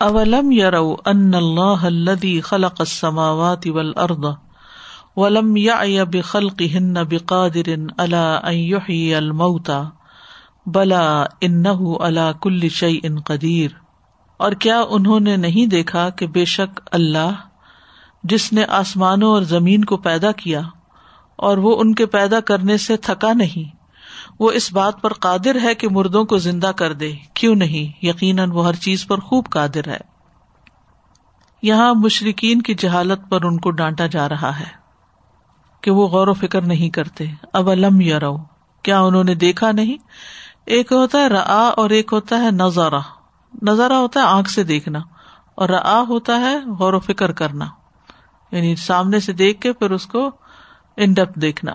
اولم یرو ان اللہ الذي خلق السماوات والارض ولم يعي بخلقهن بقادر على ان يحيي الموتى بلا انه على كل شيء قدیر اور کیا انہوں نے نہیں دیکھا کہ بے شک اللہ جس نے آسمانوں اور زمین کو پیدا کیا اور وہ ان کے پیدا کرنے سے تھکا نہیں؟ وہ اس بات پر قادر ہے کہ مردوں کو زندہ کر دے۔ کیوں نہیں؟ یقیناً وہ ہر چیز پر خوب قادر ہے۔ یہاں مشرقین کی جہالت پر ان کو ڈانٹا جا رہا ہے کہ وہ غور و فکر نہیں کرتے۔ اب علم یا رو کیا انہوں نے دیکھا نہیں؟ ایک ہوتا ہے را اور ایک ہوتا ہے نظارہ۔ نظارہ ہوتا ہے آنکھ سے دیکھنا اور را ہوتا ہے غور و فکر کرنا۔ یعنی سامنے سے دیکھ کے پھر اس کو انڈپ دیکھنا۔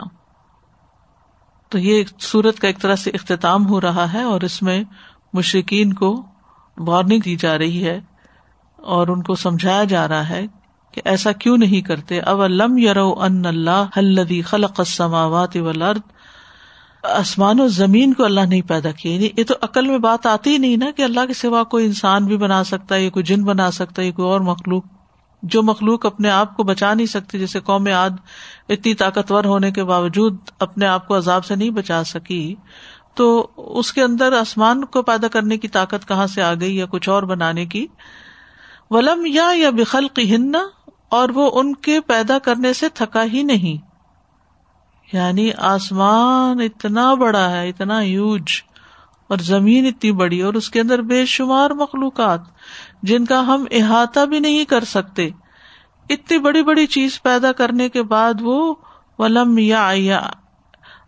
تو یہ سورت کا ایک طرح سے اختتام ہو رہا ہے اور اس میں مشرقین کو وارننگ دی جا رہی ہے اور ان کو سمجھایا جا رہا ہے کہ ایسا کیوں نہیں کرتے؟ اب لم یرو ان اللہ الدی خلق السماوات والارض؟ آسمان و زمین کو اللہ نہیں پیدا کیا۔ یعنی یہ تو عقل میں بات آتی ہی نہیں نا کہ اللہ کے سوا کوئی انسان بھی بنا سکتا ہے یا کوئی جن بنا سکتا ہے یا کوئی اور مخلوق۔ جو مخلوق اپنے آپ کو بچا نہیں سکتی، جیسے قوم عاد اتنی طاقتور ہونے کے باوجود اپنے آپ کو عذاب سے نہیں بچا سکی، تو اس کے اندر آسمان کو پیدا کرنے کی طاقت کہاں سے آ گئی یا کچھ اور بنانے کی؟ ولم یا یا بخل کی ہن اور وہ ان کے پیدا کرنے سے تھکا ہی نہیں۔ یعنی آسمان اتنا بڑا ہے، اتنا یوج اور زمین اتنی بڑی، اور اس کے اندر بے شمار مخلوقات۔ جن کا ہم احاطہ بھی نہیں کر سکتے۔ اتنی بڑی بڑی چیز پیدا کرنے کے بعد وہ ولم یا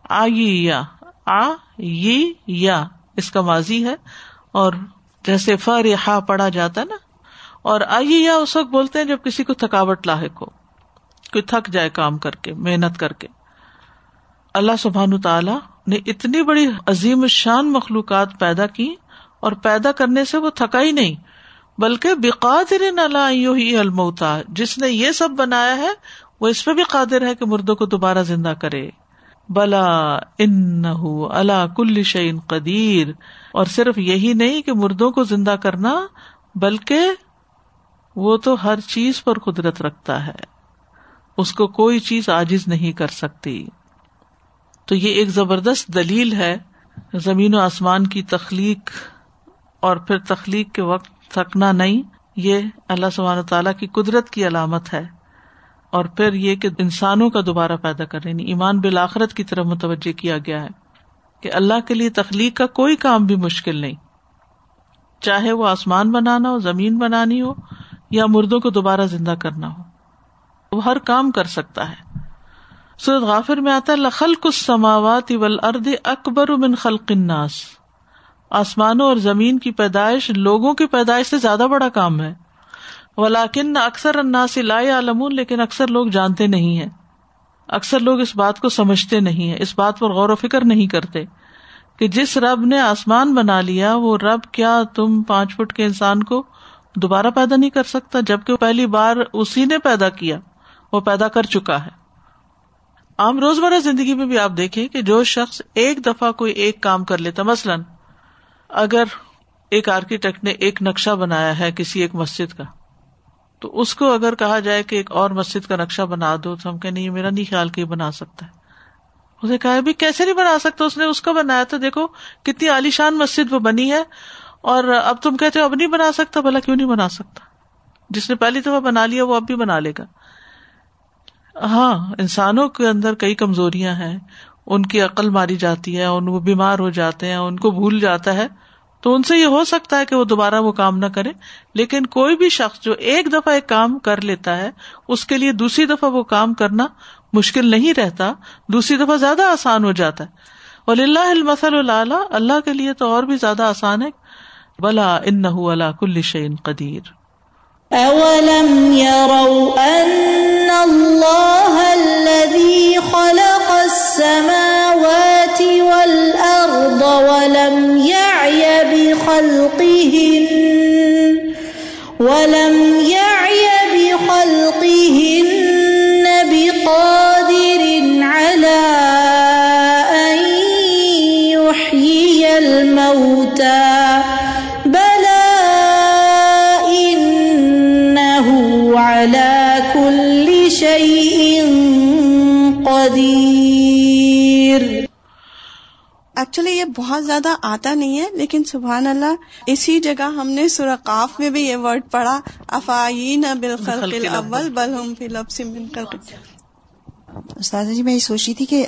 آئی یا، آ یا، اس کا ماضی ہے۔ اور جیسے فر ہا پڑا جاتا ہے نا۔ اور آئی یا اس وقت بولتے ہیں جب کسی کو تھکاوٹ لاحق ہو، کوئی تھک جائے کام کر کے، محنت کر کے۔ اللہ سبحان تعالی نے اتنی بڑی عظیم شان مخلوقات پیدا کی اور پیدا کرنے سے وہ تھکا ہی نہیں۔ بلکہ بقادر ہی المتا جس نے یہ سب بنایا ہے، وہ اس پہ بھی قادر ہے کہ مردوں کو دوبارہ زندہ کرے۔ بلا ان اللہ کل شعین قدیر، اور صرف یہی نہیں کہ مردوں کو زندہ کرنا، بلکہ وہ تو ہر چیز پر قدرت رکھتا ہے۔ اس کو کوئی چیز آجز نہیں کر سکتی۔ تو یہ ایک زبردست دلیل ہے، زمین و آسمان کی تخلیق اور پھر تخلیق کے وقت تھکنا نہیں، یہ اللہ سبحانہ تعالیٰ کی قدرت کی علامت ہے۔ اور پھر یہ کہ انسانوں کا دوبارہ پیدا کر یعنی ایمان بالآخرت کی طرف متوجہ کیا گیا ہے کہ اللہ کے لیے تخلیق کا کوئی کام بھی مشکل نہیں۔ چاہے وہ آسمان بنانا ہو، زمین بنانی ہو، یا مردوں کو دوبارہ زندہ کرنا ہو، وہ ہر کام کر سکتا ہے۔ سورت غافر میں آتا ہے، لخلق السماوات والارض اکبر من خلق الناس۔ آسمانوں اور زمین کی پیدائش لوگوں کی پیدائش سے زیادہ بڑا کام ہے۔ ولاکن اکثر اناس لا عالمون لیکن اکثر لوگ جانتے نہیں ہیں۔ اکثر لوگ اس بات کو سمجھتے نہیں ہے اس بات پر غور و فکر نہیں کرتے کہ جس رب نے آسمان بنا لیا، وہ رب کیا تم پانچ فٹ کے انسان کو دوبارہ پیدا نہیں کر سکتا، جبکہ پہلی بار اسی نے پیدا کیا، وہ پیدا کر چکا ہے۔ عام روزمرہ زندگی میں بھی آپ دیکھیں کہ جو شخص ایک دفعہ کوئی ایک کام کر لیتا، مثلاً اگر ایک آرکیٹیکٹ نے ایک نقشہ بنایا ہے کسی ایک مسجد کا، تو اس کو اگر کہا جائے کہ ایک اور مسجد کا نقشہ بنا دو، تو ہم کہ نہیں میرا نہیں خیال کہ بنا سکتا ہے۔ اسے کہا بھی کیسے نہیں بنا سکتا؟ اس نے اس کا بنایا تھا دیکھو کتنی عالیشان مسجد وہ بنی ہے۔ اور اب تم کہتے ہو، اب نہیں بنا سکتا، بھلا کیوں نہیں بنا سکتا؟ جس نے پہلی دفعہ بنا لیا، وہ اب بھی بنا لے گا۔ ہاں انسانوں کے اندر کئی کمزوریاں ہیں۔ ان کی عقل ماری جاتی ہے، ان وہ بیمار ہو جاتے ہیں، ان کو بھول جاتا ہے، تو ان سے یہ ہو سکتا ہے کہ وہ دوبارہ وہ کام نہ کرے۔ لیکن کوئی بھی شخص جو ایک دفعہ ایک کام کر لیتا ہے، اس کے لیے دوسری دفعہ وہ کام کرنا مشکل نہیں رہتا، دوسری دفعہ زیادہ آسان ہو جاتا ہے۔ اور اللہ المسل اللہ اللہ کے لیے تو اور بھی زیادہ آسان ہے۔ بلا ان کل شعین قدیر اولم يروا ان الله الذي السماوات والأرض ولم يعي بخلقهن یہ بہت زیادہ آتا نہیں ہے لیکن سبحان اللہ اسی جگہ ہم نے سرقاف میں بھی یہ ورڈ پڑھا افائین بالخلق الاول بل ہم فی لبس من خلق۔ استاذ جی میں یہ سوچ رہی تھی کہ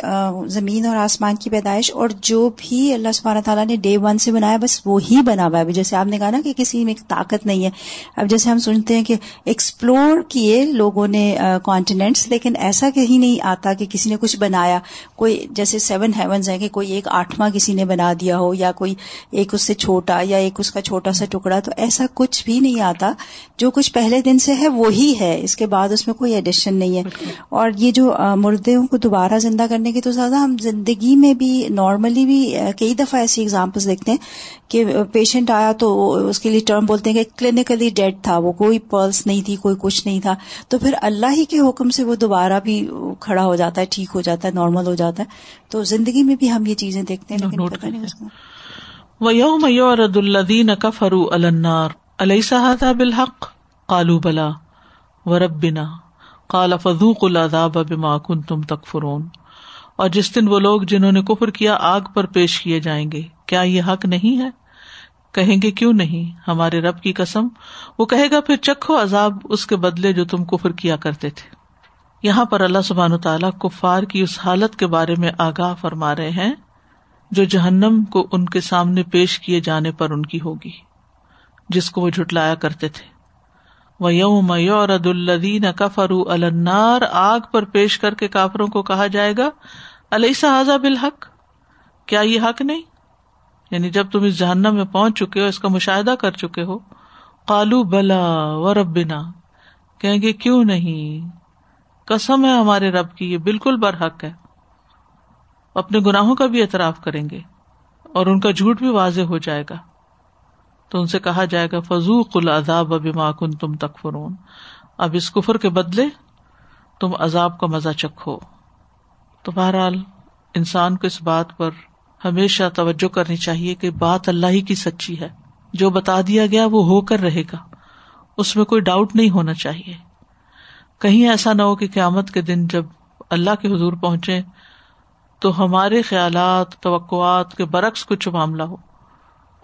زمین اور آسمان کی پیدائش اور جو بھی اللہ سبحانہ تعالیٰ نے ڈے ون سے بنایا، بس وہی بنا ہوا ہے۔ جیسے آپ نے کہا نا کہ کسی میں طاقت نہیں ہے۔ اب جیسے ہم سنتے ہیں کہ ایکسپلور کیے لوگوں نے کانٹیننٹس لیکن ایسا کہیں نہیں آتا کہ کسی نے کچھ بنایا۔ کوئی جیسے سیون ہیونز ہیں کہ کوئی ایک آٹھواں کسی نے بنا دیا ہو، یا کوئی ایک اس سے چھوٹا یا ایک اس کا چھوٹا سا ٹکڑا، تو ایسا کچھ بھی نہیں آتا۔ جو کچھ پہلے دن سے ہے، وہی ہے۔ اس کے بعد اس میں کوئی ایڈیشن نہیں ہے۔ اور یہ جو مردوں کو دوبارہ زندہ کرنے کی تو زیادہ ہم زندگی میں بھی نارملی بھی کئی دفعہ ایسی اگزامپل دیکھتے ہیں کہ پیشنٹ آیا تو اس کے لیے ٹرم بولتے ہیں کہ کلینکلی ڈیڈ تھا، وہ کوئی پلس نہیں تھی، کوئی کچھ نہیں تھا۔ تو پھر اللہ ہی کے حکم سے وہ دوبارہ بھی کھڑا ہو جاتا ہے، ٹھیک ہو جاتا ہے نارمل ہو جاتا ہے۔ تو زندگی میں بھی ہم یہ چیزیں دیکھتے ہیں وَيَوْمَ يُعْرَضُ الَّذِينَ كَفَرُوا عَلَى النَّارِ، أَلَيْسَ هَذَا بِالْحَقِّ؟ قَالُوا بَلَى کالا فضوق العذاب بما کنتم تکفرون۔ اور جس دن وہ لوگ جنہوں نے کفر کیا آگ پر پیش کیے جائیں گے، کیا یہ حق نہیں ہے؟ کہیں گے کیوں نہیں؟ ہمارے رب کی قسم، وہ کہے گا پھر چکھو عذاب اس کے بدلے جو تم کفر کیا کرتے تھے۔ یہاں پر اللہ سبحان تعالیٰ کفار کی اس حالت کے بارے میں آگاہ فرما رہے ہیں، جو جہنم کو ان کے سامنے پیش کیے جانے پر ان کی ہوگی، جس کو وہ جھٹلایا کرتے تھے۔ وہ یوم یورد الدین کفرو النار، آگ پر پیش کر کے کافروں کو کہا جائے گا علیہ صحاظہ بالحق؟ کیا یہ حق نہیں؟ یعنی جب تم اس جہنم میں پہنچ چکے ہو، اس کا مشاہدہ کر چکے ہو کالو بلا و ربنا کہیں گے، کیوں نہیں؟ کسم ہے ہمارے رب کی، یہ بالکل برحق ہے۔ اپنے گناہوں کا بھی اعتراف کریں گے اور ان کا جھوٹ بھی واضح ہو جائے گا۔ تو ان سے کہا جائے گا فضوق العذاب بما کن تم تک فرون اب اس کفر کے بدلے تم عذاب کا مزہ چکھو۔ تو بہرحال انسان کو اس بات پر ہمیشہ توجہ کرنی چاہیے کہ بات اللہ ہی کی سچی ہے۔ جو بتا دیا گیا وہ ہو کر رہے گا۔ اس میں کوئی ڈاؤٹ نہیں ہونا چاہیے۔ کہیں ایسا نہ ہو کہ قیامت کے دن جب اللہ کے حضور پہنچے تو ہمارے خیالات، توقعات کے برعکس کچھ معاملہ ہو۔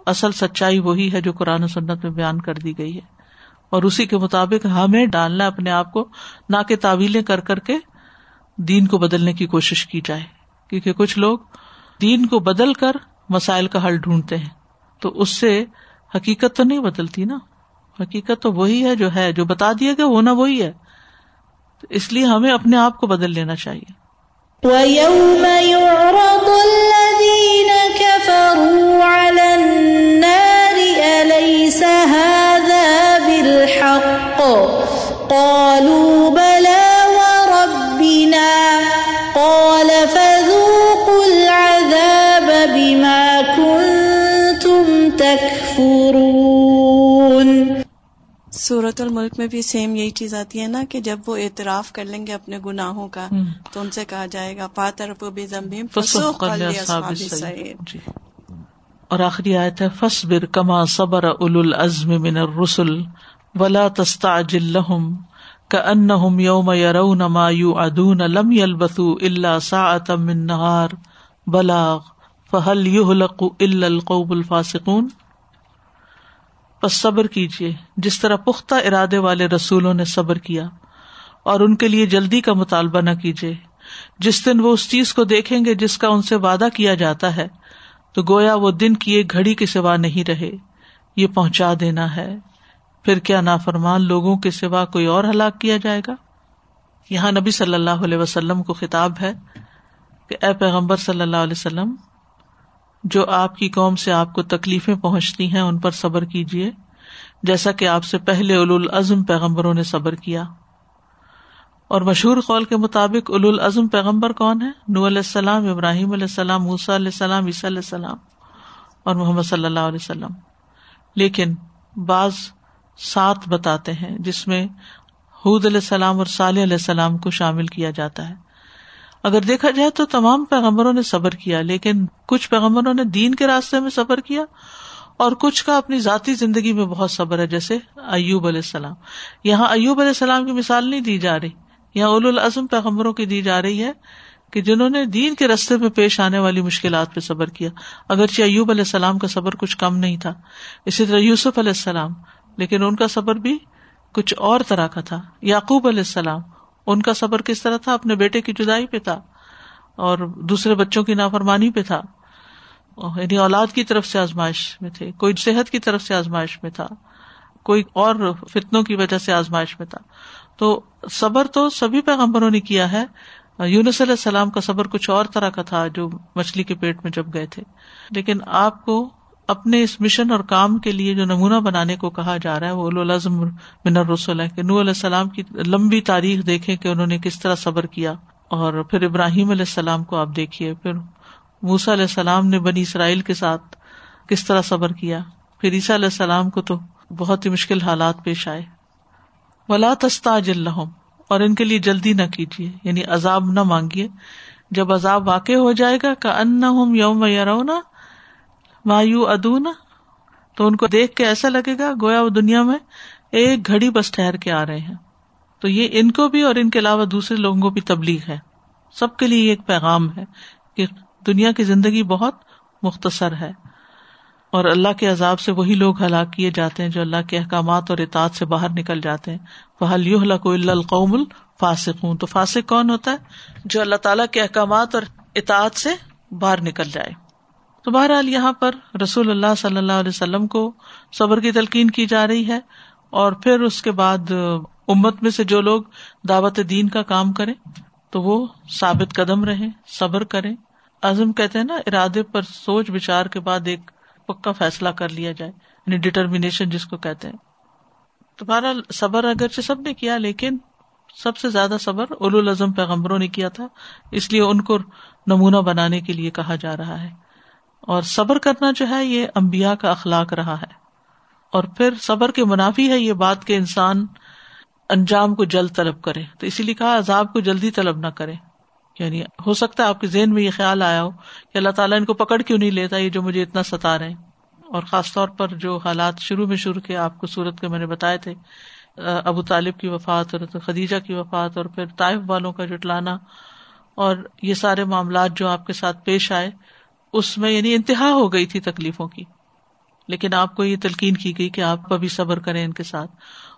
اصل سچائی وہی ہے جو قرآن سنت میں بیان کر دی گئی ہے۔ اور اسی کے مطابق ہمیں ڈالنا اپنے آپ کو، نہ کہ تعویلیں کر کر کے دین کو بدلنے کی کوشش کی جائے۔ کیونکہ کچھ لوگ دین کو بدل کر مسائل کا حل ڈھونڈتے ہیں۔ تو اس سے حقیقت تو نہیں بدلتی نا۔ حقیقت تو وہی ہے جو ہے، جو بتا دیا گیا ہونا وہی ہے۔ اس لیے ہمیں اپنے آپ کو بدل لینا چاہیے۔ وَيَوْمَ الملک میں بھی سیم یہی چیز آتی ہے نا کہ جب وہ اعتراف کر لیں گے اپنے گناہوں کا تو ان سے کہا جائے گا پاتر جی۔ اور آخری آیت ہے فصبر کما صبر اول العزم من الرسل ولا تستعجل لهم كأنهم يوم يرون ما يوعدون لم يلبثوا الا ساعة من نهار بلاغ فهل يهلق الا القوم الفاسقون؟ بس صبر کیجیے جس طرح پختہ ارادے والے رسولوں نے صبر کیا، اور ان کے لیے جلدی کا مطالبہ نہ کیجیے جس دن وہ اس چیز کو دیکھیں گے جس کا ان سے وعدہ کیا جاتا ہے، تو گویا وہ دن کی ایک گھڑی کے سوا نہیں رہے۔ یہ پہنچا دینا ہے۔ پھر کیا نافرمان لوگوں کے سوا کوئی اور ہلاک کیا جائے گا؟ یہاں نبی صلی اللہ علیہ وسلم کو خطاب ہے کہ اے پیغمبر صلی اللہ علیہ وسلم جو آپ کی قوم سے آپ کو تکلیفیں پہنچتی ہیں، ان پر صبر کیجیے جیسا کہ آپ سے پہلے اول العزم پیغمبروں نے صبر کیا۔ اور مشہور قول کے مطابق اول العزم پیغمبر کون ہے نو علیہ السلام، ابراہیم علیہ السلام موسا علیہ السلام، عیسیٰ علیہ السلام اور محمد صلی اللہ علیہ وسلم۔ لیکن بعض سات بتاتے ہیں جس میں حود علیہ السلام اور صالح علیہ السلام کو شامل کیا جاتا ہے۔ اگر دیکھا جائے تو تمام پیغمبروں نے صبر کیا، لیکن کچھ پیغمبروں نے دین کے راستے میں صبر کیا اور کچھ کا اپنی ذاتی زندگی میں بہت صبر ہے، جیسے ایوب علیہ السلام۔ یہاں ایوب علیہ السلام کی مثال نہیں دی جا رہی۔ یہاں اول العزم پیغمبروں کی دی جا رہی ہے کہ جنہوں نے دین کے رستے میں پیش آنے والی مشکلات پہ صبر کیا۔ اگرچہ ایوب علیہ السلام کا صبر کچھ کم نہیں تھا، اسی طرح یوسف علیہ السلام، لیکن ان کا صبر بھی کچھ اور طرح کا تھا۔ یعقوب علیہ السلام ان کا صبر کس طرح تھا؟ اپنے بیٹے کی جدائی پہ تھا اور دوسرے بچوں کی نافرمانی پہ تھا۔ یعنی اولاد کی طرف سے آزمائش میں تھے، کوئی صحت کی طرف سے آزمائش میں تھا، کوئی اور فتنوں کی وجہ سے آزمائش میں تھا۔ تو صبر تو سبھی پیغمبروں نے کیا ہے۔ یونس علیہ السلام کا صبر کچھ اور طرح کا تھا جو مچھلی کے پیٹ میں جب گئے تھے۔ لیکن آپ کو اپنے اس مشن اور کام کے لیے جو نمونہ بنانے کو کہا جا رہا ہے، وہ الازم من الرسول ہے کہ نو علیہ السلام کی لمبی تاریخ دیکھیں کہ انہوں نے کس طرح صبر کیا اور پھر ابراہیم علیہ السلام کو آپ دیکھیے، پھر موسا علیہ السلام نے بنی اسرائیل کے ساتھ کس طرح صبر کیا؟ پھر عیسیٰ علیہ السلام کو تو بہت ہی مشکل حالات پیش آئے۔ ولا تستا جلحم اور ان کے لیے جلدی نہ کیجیے یعنی عذاب نہ مانگیے۔ جب عذاب واقع ہو جائے گا کا ان یوم یا مایو ادونا تو ان کو دیکھ کے ایسا لگے گا گویا وہ دنیا میں ایک گھڑی بس ٹھہر کے آ رہے ہیں۔ تو یہ ان کو بھی اور ان کے علاوہ دوسرے لوگوں کو بھی تبلیغ ہے۔ سب کے لیے ایک پیغام ہے کہ دنیا کی زندگی بہت مختصر ہے اور اللہ کے عذاب سے وہی لوگ ہلاک کیے جاتے ہیں جو اللہ کے احکامات اور اطاعت سے باہر نکل جاتے ہیں۔ فہل یو القوم الفاسق ہوں تو فاسق کون ہوتا ہے؟ جو اللہ تعالیٰ کے احکامات اور اطاعت سے باہر نکل جائے۔ تو بہرحال یہاں پر رسول اللہ صلی اللہ علیہ وسلم کو صبر کی تلقین کی جا رہی ہے اور پھر اس کے بعد امت میں سے جو لوگ دعوت دین کا کام کریں تو وہ ثابت قدم رہے صبر کریں۔ عزم کہتے ہیں نا، ارادے پر سوچ بچار کے بعد ایک پکا فیصلہ کر لیا جائے یعنی ڈٹرمینیشن جس کو کہتے ہیں۔ تو بہرحال صبر اگرچہ سب نے کیا، لیکن سب سے زیادہ صبر اول العزم پیغمبروں نے کیا تھا، اس لیے ان کو نمونہ بنانے کے لیے کہا جا رہا ہے۔ اور صبر کرنا جو ہے یہ امبیا کا اخلاق رہا ہے۔ اور پھر صبر کے منافی ہے یہ بات کہ انسان انجام کو جلد طلب کرے۔ تو اسی لیے کہا عذاب کو جلدی طلب نہ کرے۔ یعنی ہو سکتا ہے آپ کے ذہن میں یہ خیال آیا ہو کہ اللہ تعالیٰ ان کو پکڑ کیوں نہیں لیتا یہ جو مجھے اتنا ستا رہے اور خاص طور پر جو حالات شروع میں شروع کے آپ کو صورت کے میں نے بتائے تھے، ابو طالب کی وفات اور خدیجہ کی وفات اور پھر طائف والوں کا جٹلانا اور یہ سارے معاملات جو آپ کے ساتھ پیش آئے اس میں یعنی انتہا ہو گئی تھی تکلیفوں کی۔ لیکن آپ کو یہ تلقین کی گئی کہ آپ ابھی صبر کریں ان کے ساتھ۔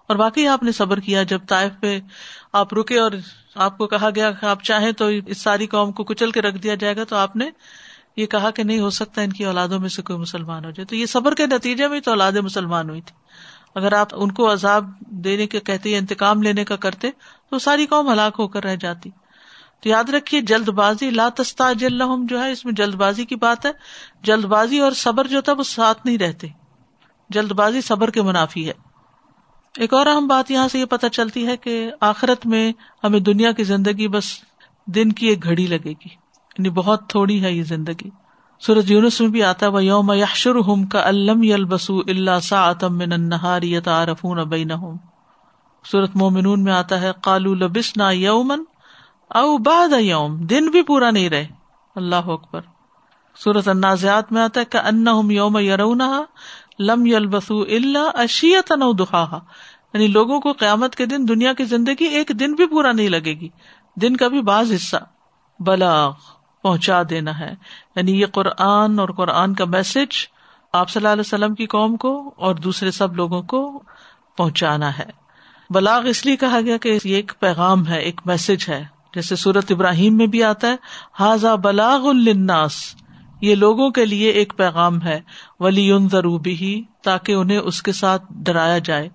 اور واقعی آپ نے صبر کیا جب طائف پہ آپ رکے اور آپ کو کہا گیا کہ آپ چاہیں تو اس ساری قوم کو کچل کے رکھ دیا جائے گا، تو آپ نے یہ کہا کہ نہیں، ہو سکتا ان کی اولادوں میں سے کوئی مسلمان ہو جائے۔ تو یہ صبر کے نتیجے میں تو اولاد مسلمان ہوئی تھی اگر آپ ان کو عذاب دینے کے، کہتے یا انتقام لینے کا کرتے تو ساری قوم ہلاک ہو کر رہ جاتی۔ تو یاد رکھیے جلد بازی لاتستا جلحم جو ہے، اس میں جلد بازی کی بات ہے۔ جلد بازی اور صبر جو تھا، وہ ساتھ نہیں رہتے۔ جلد بازی صبر کے منافی ہے۔ ایک اور اہم بات یہاں سے یہ پتہ چلتی ہے کہ آخرت میں ہمیں دنیا کی زندگی بس دن کی ایک گھڑی لگے گی۔ یعنی بہت تھوڑی ہے یہ زندگی۔ سورج یونس میں بھی آتا ہے یوم یشر ہم کا الم یلبسو اللہ سا نہاری رفون ابئی نہ سورت مومنون میں آتا ہے کالو لبس نہ یومن او باد یوم، دن بھی پورا نہیں رہے۔ اللہ اکبر۔ سورت النازعات میں آتا ہے کہ ان یوم یرون لم یلبسو اللہ اشیت نو دہا یعنی لوگوں کو قیامت کے دن دنیا کی زندگی ایک دن بھی پورا نہیں لگے گی۔ دن کا بھی بعض حصہ بلاغ پہنچا دینا ہے۔ یعنی یہ قرآن اور قرآن کا میسج آپ صلی اللہ علیہ وسلم کی قوم کو اور دوسرے سب لوگوں کو پہنچانا ہے۔ بلاغ اس لیے کہا گیا کہ یہ ایک پیغام ہے، ایک میسج ہے۔ جیسے سورت ابراہیم میں بھی آتا ہے حاضا بلاغ الناس یہ لوگوں کے لیے ایک پیغام ہے ولی ضروبی ہی تاکہ انہیں اس کے ساتھ ڈرایا جائے،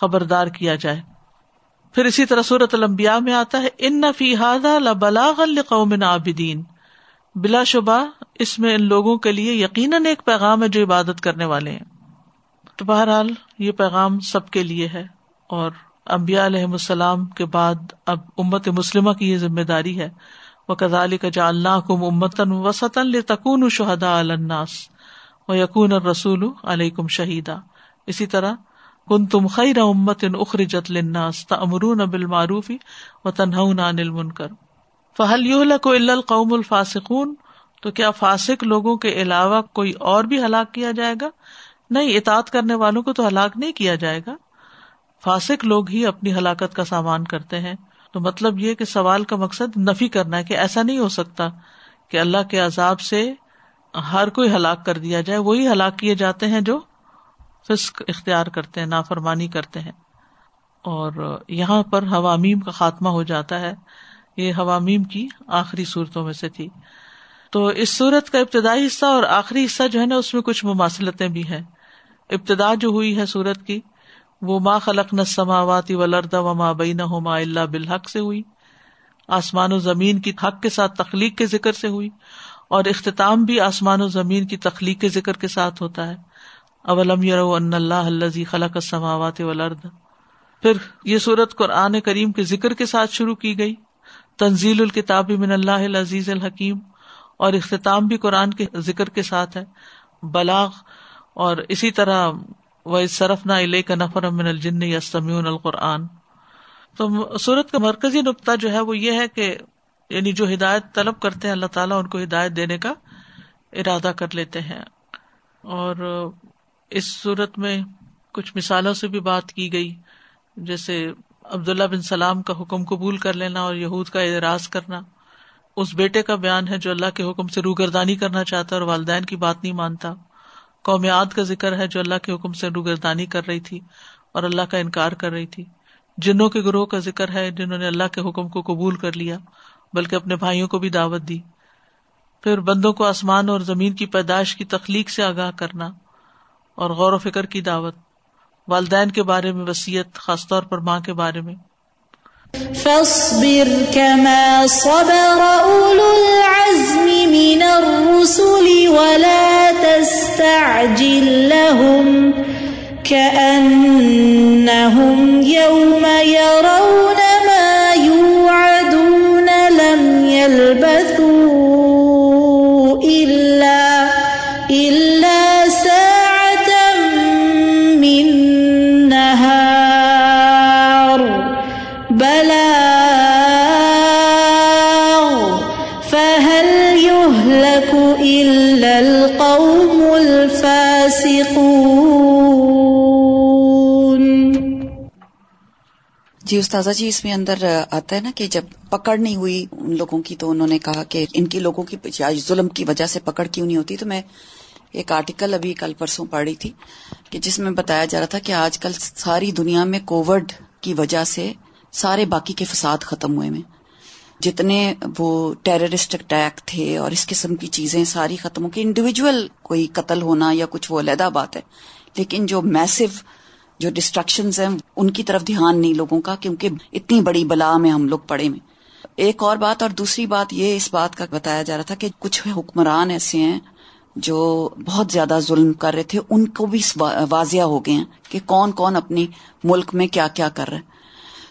خبردار کیا جائے۔ پھر اسی طرح صورت المبیا میں آتا ہے، ان نفی بلاغ القوم عابدین بلا شبہ اس میں ان لوگوں کے لیے یقیناً ایک پیغام ہے جو عبادت کرنے والے ہیں۔ تو بہرحال یہ پیغام سب کے لیے ہے اور امبیا علیہ السلام کے بعد اب امت مسلمہ کی یہ ذمہ داری ہے۔ وہ کزالی کا اللہ کم امتن وسطن تکون شہدا الناس و یقون رسول علیہ شہیدا اسی طرح کن تم خیر امت ان اخرجت لناس تمرون بالمعروفی و تنہون عن المنکر فہل یو کو القوم الفاسقون؟ تو کیا فاسق لوگوں کے علاوہ کوئی اور بھی ہلاک کیا جائے گا؟ نہیں، اطاعت کرنے والوں کو تو ہلاک نہیں کیا جائے گا۔ فاسق لوگ ہی اپنی ہلاکت کا سامان کرتے ہیں۔ تو مطلب یہ کہ سوال کا مقصد نفی کرنا ہے کہ ایسا نہیں ہو سکتا کہ اللہ کے عذاب سے ہر کوئی ہلاک کر دیا جائے۔ وہی ہلاک کیے جاتے ہیں جو فسق اختیار کرتے ہیں، نافرمانی کرتے ہیں۔ اور یہاں پر حوامیم کا خاتمہ ہو جاتا ہے۔ یہ حوامیم کی آخری صورتوں میں سے تھی۔ تو اس صورت کا ابتدائی حصہ اور آخری حصہ جو ہے نا، اس میں کچھ مماثلتیں بھی ہیں۔ ابتدا جو ہوئی ہے سورت کی وہ ماں خلق نہ سماواتی ولردا و ماں بئی نہ ہوما اللہ بالحق سے ہوئی۔ آسمان و زمین کی حق کے ساتھ تخلیق کے ذکر سے ہوئی۔ اور اختتام بھی آسمان و زمین کی تخلیق کے ذکر کے ساتھ ہوتا ہے۔ اولم یرو ان اللہ الزی خلق سماوات ولرد پھر یہ صورت قرآن کریم کے ذکر کے ساتھ شروع کی گئی۔ تنزیل الکتاب من اللہ العزیز الحکیم۔ اور اختتام بھی قرآن کے ذکر کے ساتھ ہے۔ بلاغ اور اسی طرح وہ صرف نہ علیہ کا نفر من الجن یا سمیون القرآن۔ تو صورت کا مرکزی نقطہ جو ہے وہ یہ ہے کہ یعنی جو ہدایت طلب کرتے ہیں اللہ تعالیٰ ان کو ہدایت دینے کا ارادہ کر لیتے ہیں۔ اور اس صورت میں کچھ مثالوں سے بھی بات کی گئی۔ جیسے عبداللہ بن سلام کا حکم قبول کر لینا اور یہود کا اعراض کرنا۔ اس بیٹے کا بیان ہے جو اللہ کے حکم سے روگردانی کرنا چاہتا اور والدین کی بات نہیں مانتا۔ قومیات کا ذکر ہے جو اللہ کے حکم سے روگردانی کر رہی تھی اور اللہ کا انکار کر رہی تھی۔ جنوں کے گروہ کا ذکر ہے جنہوں نے اللہ کے حکم کو قبول کر لیا، بلکہ اپنے بھائیوں کو بھی دعوت دی۔ پھر بندوں کو آسمان اور زمین کی پیدائش کی تخلیق سے آگاہ کرنا اور غور و فکر کی دعوت۔ والدین کے بارے میں وسیعت خاص طور پر ماں کے بارے میں۔ فاصبر كما صبر أولو العزم۔ من الرسل ولا تستعجل لهم كأنهم يوم يرون جی استاذہ جی اس میں اندر آتا ہے نا کہ جب پکڑ نہیں ہوئی ان لوگوں کی، تو انہوں نے کہا کہ ان کی لوگوں کی ظلم کی وجہ سے پکڑ کیوں نہیں ہوتی؟ تو میں ایک آرٹیکل ابھی کل پرسوں پڑھ رہی تھی کہ جس میں بتایا جا رہا تھا کہ آج کل ساری دنیا میں کووڈ کی وجہ سے سارے باقی کے فساد ختم ہوئے میں۔ جتنے وہ ٹیررسٹ اٹیک تھے اور اس قسم کی چیزیں، ساری ختم ہو کہ انڈیویجل کوئی قتل ہونا یا کچھ وہ علیحدہ بات ہے، لیکن جو میسو جو ڈسٹرکشنز ہیں، ان کی طرف دھیان نہیں لوگوں کا، کیونکہ اتنی بڑی بلا میں ہم لوگ پڑے میں ایک اور بات اور دوسری بات یہ اس بات کا بتایا جا رہا تھا کہ کچھ حکمران ایسے ہیں جو بہت زیادہ ظلم کر رہے تھے، ان کو بھی واضح ہو گئے ہیں کہ کون کون اپنی ملک میں کیا کیا کر رہے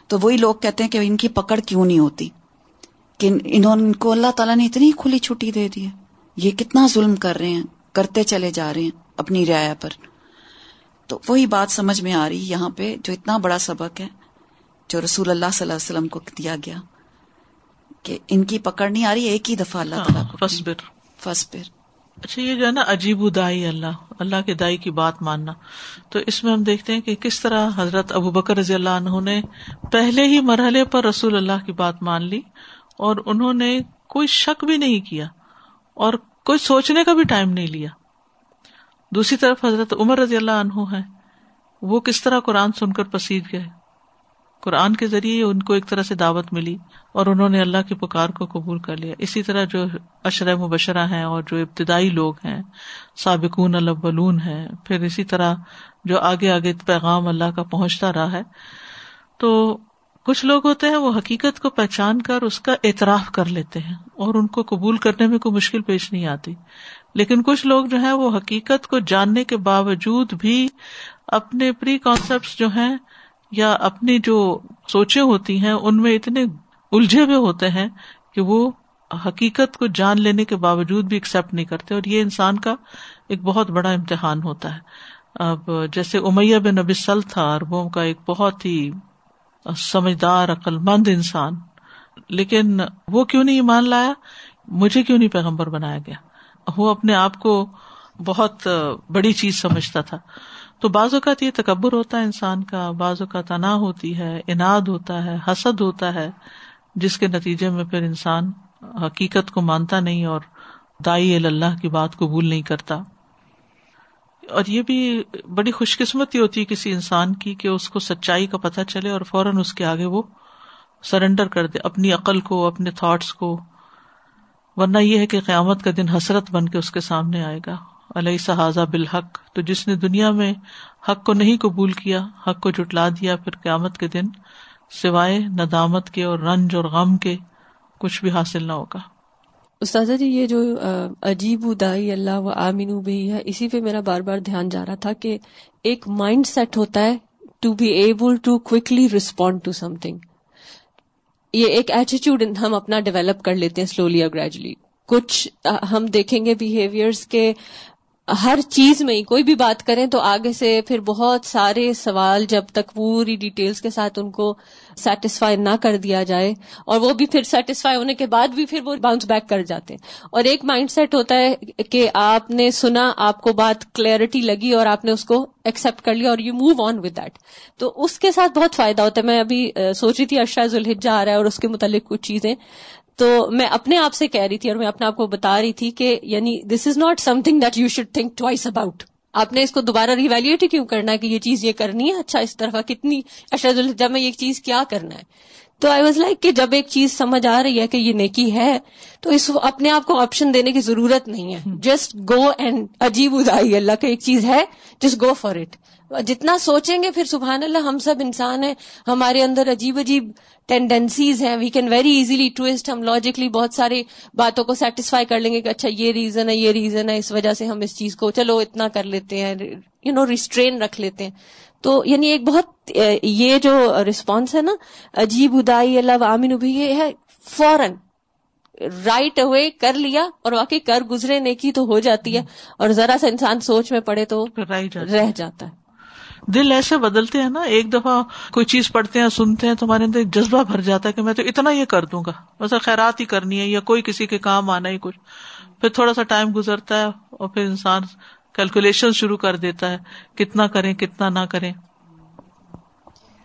تو وہی لوگ کہتے ہیں کہ ان کی پکڑ کیوں نہیں ہوتی؟ کہ انہوں کو اللہ تعالیٰ نے اتنی کھلی چھٹی دے دی ہے۔ یہ کتنا ظلم کر رہے ہیں، کرتے چلے جا رہے ہیں اپنی رعایا پر۔ تو وہی بات سمجھ میں آ رہی یہاں پہ جو اتنا بڑا سبق ہے جو رسول اللہ صلی اللہ علیہ وسلم کو دیا گیا کہ ان کی پکڑ نہیں آ رہی ایک ہی دفعہ اللہ تعالیٰ کو فصبر فصبر اچھا یہ جو ہے نا عجیب دائی اللہ اللہ کے دائی کی بات ماننا۔ تو اس میں ہم دیکھتے ہیں کہ کس طرح حضرت ابو بکر رضی اللہ عنہ نے پہلے ہی مرحلے پر رسول اللہ کی بات مان لی اور انہوں نے کوئی شک بھی نہیں کیا اور کوئی سوچنے کا بھی ٹائم نہیں لیا۔ دوسری طرف حضرت عمر رضی اللہ عنہ ہے وہ کس طرح قرآن سن کر پسید گئے۔ قرآن کے ذریعے ان کو ایک طرح سے دعوت ملی اور انہوں نے اللہ کی پکار کو قبول کر لیا۔ اسی طرح جو اشر مبشرہ ہیں اور جو ابتدائی لوگ ہیں، سابقون الاولون ہیں، پھر اسی طرح جو آگے آگے پیغام اللہ کا پہنچتا رہا ہے۔ تو کچھ لوگ ہوتے ہیں، وہ حقیقت کو پہچان کر اس کا اعتراف کر لیتے ہیں اور ان کو قبول کرنے میں کوئی مشکل پیش نہیں آتی۔ لیکن کچھ لوگ جو ہیں وہ حقیقت کو جاننے کے باوجود بھی اپنے پری کانسیپٹ جو ہیں یا اپنی جو سوچیں ہوتی ہیں، ان میں اتنے الجھے ہوئے ہوتے ہیں کہ وہ حقیقت کو جان لینے کے باوجود بھی ایکسپٹ نہیں کرتے اور یہ انسان کا ایک بہت بڑا امتحان ہوتا ہے۔ اب جیسے امیہ بن نبی سل تھا اربوں کا ایک بہت ہی سمجھدار عقل مند انسان، لیکن وہ کیوں نہیں ایمان لایا؟ مجھے کیوں نہیں پیغمبر بنایا گیا؟ وہ اپنے آپ کو بہت بڑی چیز سمجھتا تھا۔ تو بعض اوقات یہ تکبر ہوتا ہے انسان کا، بعض اوقات انا ہوتی ہے، اناد ہوتا ہے، حسد ہوتا ہے، جس کے نتیجے میں پھر انسان حقیقت کو مانتا نہیں اور دائی اللہ کی بات قبول نہیں کرتا۔ اور یہ بھی بڑی خوش قسمتی ہوتی ہے کسی انسان کی کہ اس کو سچائی کا پتہ چلے اور فوراً اس کے آگے وہ سرینڈر کر دے، اپنی عقل کو، اپنے تھاٹس کو۔ ورنہ یہ ہے کہ قیامت کا دن حسرت بن کے اس کے سامنے آئے گا۔ علیہ صحاظہ بالحق؟ تو جس نے دنیا میں حق کو نہیں قبول کیا، حق کو جٹلا دیا، پھر قیامت کے دن سوائے ندامت کے اور رنج اور غم کے کچھ بھی حاصل نہ ہوگا۔ استاذہ جی یہ جو عجیب ادائی اللہ و آمین بھی ہے، اسی پہ میرا بار بار دھیان جا رہا تھا کہ ایک مائنڈ سیٹ ہوتا ہے to be able to quickly respond to something یہ ایک ایٹیچیوڈ ہم اپنا ڈیولپ کر لیتے ہیں سلولی اور گریجولی کچھ ہم دیکھیں گے بہیویئرس کے ہر چیز میں ہی کوئی بھی بات کریں تو آگے سے پھر بہت سارے سوال جب تک پوری ڈیٹیلز کے ساتھ ان کو سیٹسفائی نہ کر دیا جائے اور وہ بھی پھر سیٹسفائی ہونے کے بعد بھی پھر وہ باؤنس بیک کر جاتے ہیں۔ اور ایک مائنڈ سیٹ ہوتا ہے کہ آپ نے سنا، آپ کو بات کلیئرٹی لگی اور آپ نے اس کو ایکسپٹ کر لیا اور you move on with that تو اس کے ساتھ بہت فائدہ ہوتا ہے۔ میں ابھی سوچ رہی تھی ارشا ذوالحجہ آ رہا ہے اور اس کے متعلق کچھ چیزیں۔ تو میں اپنے آپ سے کہہ رہی تھی اور میں اپنے آپ کو بتا رہی تھی کہ یعنی this is not something that you should think twice about آپ نے اس کو دوبارہ ریویلیٹ کیوں کرنا ہے کہ یہ چیز یہ کرنی ہے؟ اچھا اس طرح کتنی اشد الحجہ میں یہ چیز کیا کرنا ہے؟ تو آئی واز لائک کہ جب ایک چیز سمجھ آ رہی ہے کہ یہ نیکی ہے تو اس اپنے آپ کو آپشن دینے کی ضرورت نہیں ہے۔ جسٹ گو اینڈ عجیب ادائی اللہ کا ایک چیز ہے جسٹ گو فار اٹ جتنا سوچیں گے پھر سبحان اللہ ہم سب انسان ہیں ہمارے اندر عجیب عجیب ٹینڈینسیز ہیں۔ We can very easily twist ہم لاجکلی بہت ساری باتوں کو سیٹسفائی کر لیں گے کہ اچھا یہ ریزن ہے یہ ریزن ہے اس وجہ سے ہم اس چیز کو چلو اتنا کر لیتے ہیں یو نو ریسٹرین رکھ لیتے ہیں۔ تو یعنی ایک بہت یہ جو رسپانس ہے نا عجیب ادائی اللہ عامن بھی یہ ہے فوراً رائٹ اوے کر لیا اور واقعی کر گزرے نیکی تو ہو جاتی ہے اور ذرا سا انسان سوچ میں پڑے تو رہ جاتا ہے۔ دل ایسے بدلتے ہیں نا ایک دفعہ کوئی چیز پڑھتے ہیں سنتے ہیں تمہارے اندر ایک جذبہ بھر جاتا ہے کہ میں تو اتنا یہ کر دوں گا۔ بس خیرات ہی کرنی ہے یا کوئی کسی کے کام آنا ہی کچھ۔ پھر تھوڑا سا ٹائم گزرتا ہے اور پھر انسان کیلکولیشن شروع کر دیتا ہے۔ کتنا کریں، کتنا نہ کریں۔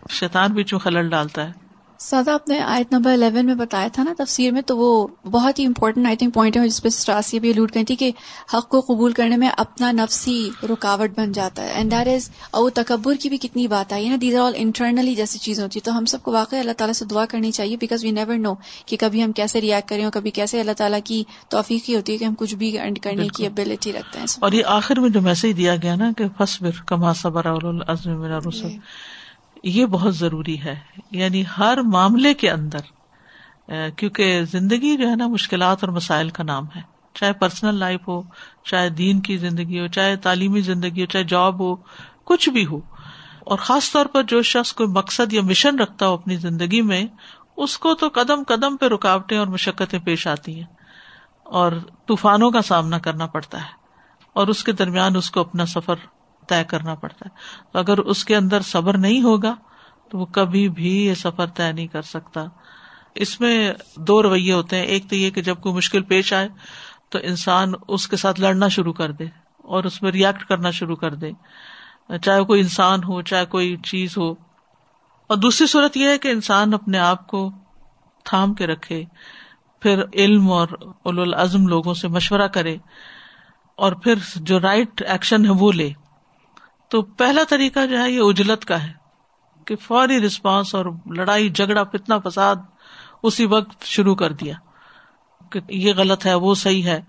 شیطان بھی چوں خلل ڈالتا ہے۔ سادہ آپ نے آیت نمبر الیون میں بتایا تھا نا تفسیر میں تو وہ بہت ہی امپورٹنٹ آئی تھنک پوائنٹ ہے جس پہ سٹراسی بھی الوٹ گئی تھی کہ حق کو قبول کرنے میں اپنا نفسی رکاوٹ بن جاتا ہے۔ اینڈ دیٹ از اور تکبر کی بھی کتنی بات آئی ہے نا دیز آر آل انٹرنلی جیسی چیزیں ہوتی ہے تو ہم سب کو واقعی اللہ تعالیٰ سے دعا کرنی چاہیے بیکاز وی نیور نو کہ کبھی ہم کیسے ریئیکٹ کریں اور کبھی کیسے اللہ تعالیٰ کی توفیق ہی ہوتی ہے کہ ہم کچھ بھی اینڈ کرنے کی ابیلٹی رکھتے ہیں۔ اور یہ آخر میں جو میسج دیا گیا نا کہ فصبر کما صبر یہ بہت ضروری ہے یعنی ہر معاملے کے اندر کیونکہ زندگی جو ہے نا مشکلات اور مسائل کا نام ہے۔ چاہے پرسنل لائف ہو، چاہے دین کی زندگی ہو، چاہے تعلیمی زندگی ہو، چاہے جاب ہو، کچھ بھی ہو۔ اور خاص طور پر جو شخص کوئی مقصد یا مشن رکھتا ہو اپنی زندگی میں، اس کو تو قدم قدم پہ رکاوٹیں اور مشقتیں پیش آتی ہیں۔ اور طوفانوں کا سامنا کرنا پڑتا ہے، اور اس کے درمیان اس کو اپنا سفر طے کرنا پڑتا ہے۔ تو اگر اس کے اندر صبر نہیں ہوگا، تو وہ کبھی بھی یہ سفر طے نہیں کر سکتا۔ اس میں دو رویے ہوتے ہیں۔ ایک تو یہ کہ جب کوئی مشکل پیش آئے، تو انسان اس کے ساتھ لڑنا شروع کر دے اور اس میں ریئیکٹ کرنا شروع کر دے۔ چاہے کوئی انسان ہو، چاہے کوئی چیز ہو۔ اور دوسری صورت یہ ہے کہ انسان اپنے آپ کو تھام کے رکھے، پھر علم اور اول العزم لوگوں سے مشورہ کرے اور پھر جو رائٹ ایکشن ہے وہ لے۔ تو پہلا طریقہ جو ہے یہ اجلت کا ہے کہ فوری رسپانس اور لڑائی جھگڑا فتنا فساد اسی وقت شروع کر دیا کہ یہ غلط ہے، وہ صحیح ہے۔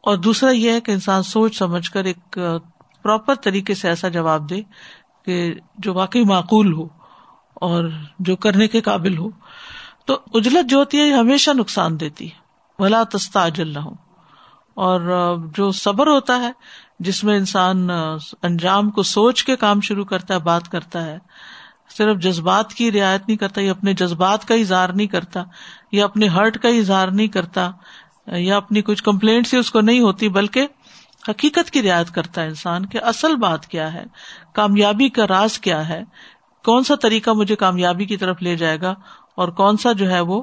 اور دوسرا یہ ہے کہ انسان سوچ سمجھ کر ایک پراپر طریقے سے ایسا جواب دے کہ جو واقعی معقول ہو اور جو کرنے کے قابل ہو۔ تو اجلت جو ہوتی ہے، یہ ہمیشہ نقصان دیتی ہے۔ بھلا تستا اجل نہ ہو اور جو صبر ہوتا ہے جس میں انسان انجام کو سوچ کے کام شروع کرتا ہے، بات کرتا ہے، صرف جذبات کی رعایت نہیں کرتا، یا اپنے جذبات کا اظہار نہیں کرتا، یا اپنے ہرٹ کا اظہار نہیں کرتا، یا اپنی کچھ کمپلینٹ سے اس کو نہیں ہوتی، بلکہ حقیقت کی رعایت کرتا ہے انسان کہ اصل بات کیا ہے، کامیابی کا راز کیا ہے، کون سا طریقہ مجھے کامیابی کی طرف لے جائے گا، اور کون سا جو ہے وہ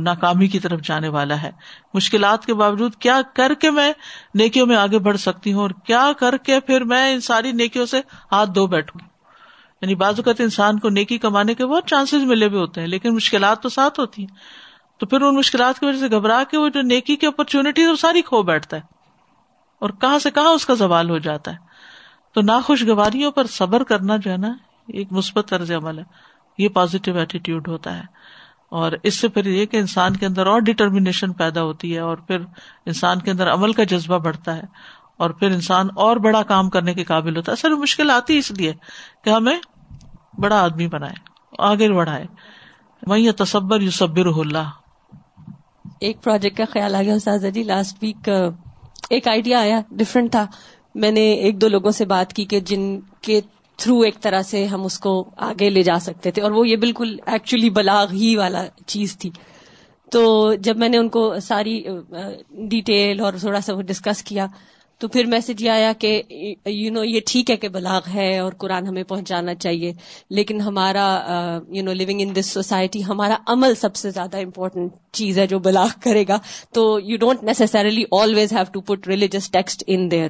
ناکامی کی طرف جانے والا ہے۔ مشکلات کے باوجود کیا کر کے میں نیکیوں میں آگے بڑھ سکتی ہوں اور کیا کر کے پھر میں ان ساری نیکیوں سے ہاتھ دھو بیٹھوں یعنی بعض اوقات انسان کو نیکی کمانے کے بہت چانسز ملے ہوئے ہوتے ہیں، لیکن مشکلات تو ساتھ ہوتی ہیں۔ تو پھر ان مشکلات کی وجہ سے گھبرا کے وہ جو نیکی کی اپرچونٹی وہ ساری کھو بیٹھتا ہے۔ اور کہاں سے کہاں اس کا زوال ہو جاتا ہے۔ تو ناخوشگواریوں پر صبر کرنا جو ہے نا ایک مثبت طرز عمل ہے۔ یہ پازیٹیو ایٹیٹیوڈ ہوتا ہے۔ اور اس سے پھر یہ کہ انسان کے اندر اور ڈٹرمنیشن پیدا ہوتی ہے اور پھر انسان کے اندر عمل کا جذبہ بڑھتا ہے اور پھر انسان اور بڑا کام کرنے کے قابل ہوتا ہے۔ اصل مشکل آتی اس لیے کہ ہمیں بڑا آدمی بنائے، آگے بڑھائے۔ وہی تصبر یو صبر اللہ۔ ایک پروجیکٹ کا خیال آ گیا استاذہ جی لاسٹ ویک ایک آئیڈیا آیا ڈفرینٹ تھا۔ میں نے ایک دو لوگوں سے بات کی کہ جن کے تھرو ایک طرح سے ہم اس کو آگے لے جا سکتے تھے اور وہ یہ بالکل ایکچولی بلاغ ہی والا چیز تھی۔ تو جب میں نے ان کو ساری ڈیٹیل اور تھوڑا سا وہ ڈسکس کیا، تو پھر میسج یہ آیا کہ یو نو یہ ٹھیک ہے کہ بلاغ ہے اور قرآن ہمیں پہنچانا چاہیے، لیکن ہمارا you know living in this society ہمارا عمل سب سے زیادہ امپورٹنٹ چیز ہے جو بلاغ کرے گا۔ تو you don't necessarily always have to put religious text in there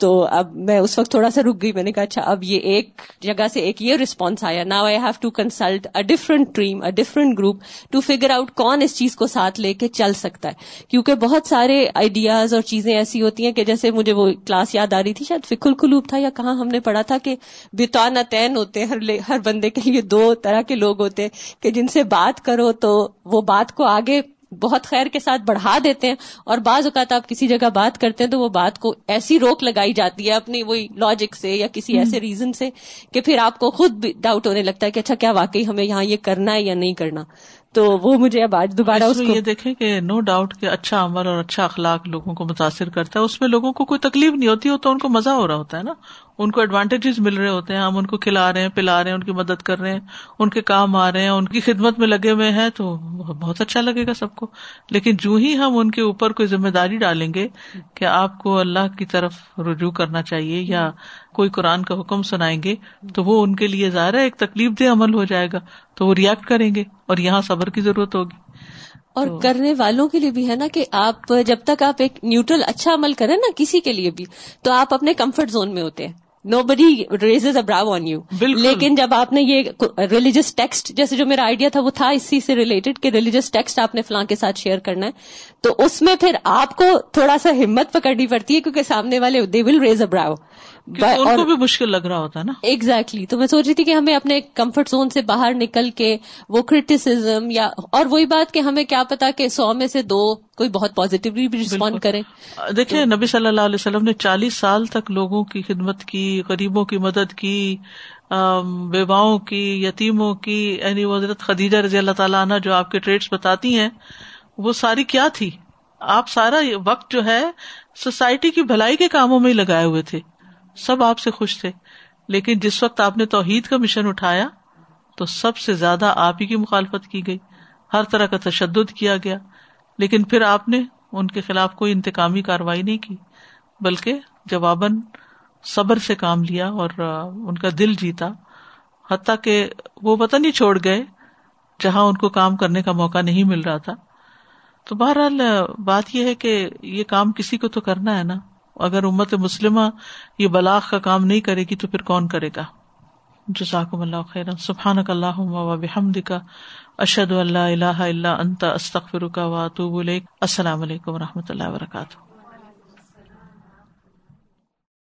تو اب میں اس وقت تھوڑا سا رک گئی میں نے کہا اچھا اب یہ ایک جگہ سے ایک یہ ریسپانس آیا۔ نا I have to consult a different team a different group to figure out کون اس چیز کو ساتھ لے کے چل سکتا ہے۔ کیونکہ بہت سارے آئیڈیاز اور چیزیں ایسی ہوتی ہیں کہ جیسے مجھے وہ کلاس یاد آ رہی تھی، شاید فکل قلوب تھا یا کہاں ہم نے پڑھا تھا کہ بتانا تین ہوتے ہر ہر بندے کے لیے دو طرح کے لوگ ہوتے کہ جن سے بات کرو تو وہ بات کو آگے بہت خیر کے ساتھ بڑھا دیتے ہیں اور بعض اوقات آپ کسی جگہ بات کرتے ہیں تو وہ بات کو ایسی روک لگائی جاتی ہے اپنی وہی لاجک سے یا کسی ایسے ریزن سے کہ پھر آپ کو خود ڈاؤٹ ہونے لگتا ہے کہ اچھا کیا واقعی ہمیں یہاں یہ کرنا ہے یا نہیں کرنا؟ تو وہ مجھے اب آج دوبارہ اس کو یہ دیکھیں کہ نو ڈاؤٹ کہ اچھا عمل اور اچھا اخلاق لوگوں کو متاثر کرتا ہے اس میں لوگوں کو کوئی تکلیف نہیں ہوتی ہو تو ان کو مزہ ہو رہا ہوتا ہے نا۔ ان کو ایڈوانٹیجز مل رہے ہوتے ہیں ہم ان کو کھلا رہے ہیں پلا رہے ہیں ان کی مدد کر رہے ہیں ان کے کام آ رہے ہیں ان کی خدمت میں لگے ہوئے ہیں تو بہت اچھا لگے گا سب کو۔ لیکن جو ہی ہم ان کے اوپر کوئی ذمہ داری ڈالیں گے کہ آپ کو اللہ کی طرف رجوع کرنا چاہیے یا کوئی قرآن کا حکم سنائیں گے تو وہ ان کے لیے ظاہر ایک تکلیف دہ عمل ہو جائے گا۔ تو وہ ریئیکٹ کریں گے اور یہاں صبر کی ضرورت ہوگی۔ اور کرنے والوں کے لیے بھی ہے نا کہ آپ جب تک آپ ایک نیوٹرل اچھا عمل کریں نا کسی کے لیے بھی تو آپ اپنے کمفرٹ زون میں ہوتے ہیں۔ نو بڈی ریزز ابراو آن یو لیکن جب آپ نے یہ ریلیجس ٹیکسٹ جیسے جو میرا آئیڈیا تھا وہ تھا اسی سے ریلیٹڈ کہ ریلیجس ٹیکسٹ آپ نے فلاں کے ساتھ شیئر کرنا ہے تو اس میں پھر آپ کو تھوڑا سا ہمت پکڑنی پڑتی ہے کیونکہ سامنے والے دے ول ریز ابراو ان کو بھی مشکل لگ رہا ہوتا ہے نا۔ ایگزیکٹلی تو میں سوچ رہی تھی کہ ہمیں اپنے کمفرٹ زون سے باہر نکل کے وہ کریٹیسم یا اور وہی بات کہ ہمیں کیا پتا کہ سو میں سے دو کوئی بہت پازیٹیولی بھی ریسپونڈ کرے دیکھیے نبی صلی اللہ علیہ وسلم نے چالیس سال تک لوگوں کی خدمت کی غریبوں کی مدد کی بیواؤں کی یتیموں کی یعنی حضرت خدیجہ رضی اللہ تعالیٰ عنہ جو آپ کے ٹریڈس بتاتی ہیں وہ ساری کیا تھی؟ آپ سارا وقت جو ہے سوسائٹی کی بھلائی کے کاموں میں ہی لگائے ہوئے تھے۔ سب آپ سے خوش تھے۔ لیکن جس وقت آپ نے توحید کا مشن اٹھایا، تو سب سے زیادہ آپ ہی کی مخالفت کی گئی۔ ہر طرح کا تشدد کیا گیا۔ لیکن پھر آپ نے ان کے خلاف کوئی انتقامی کاروائی نہیں کی، بلکہ جواباً صبر سے کام لیا اور ان کا دل جیتا۔ حتیٰ کہ وہ پتہ نہیں چھوڑ گئے، جہاں ان کو کام کرنے کا موقع نہیں مل رہا تھا۔ تو بہرحال بات یہ ہے کہ یہ کام کسی کو تو کرنا ہے نا۔ اگر امت مسلمہ یہ بلاغ کا کام نہیں کرے گی تو پھر کون کرے گا؟ جزاکم اللہ خیر سبحان اللہ و بحمد کا اشد اللہ اللہ اللہ انت استخر کا واتوب السلام علیکم و رحمۃ اللہ وبرکاتہ.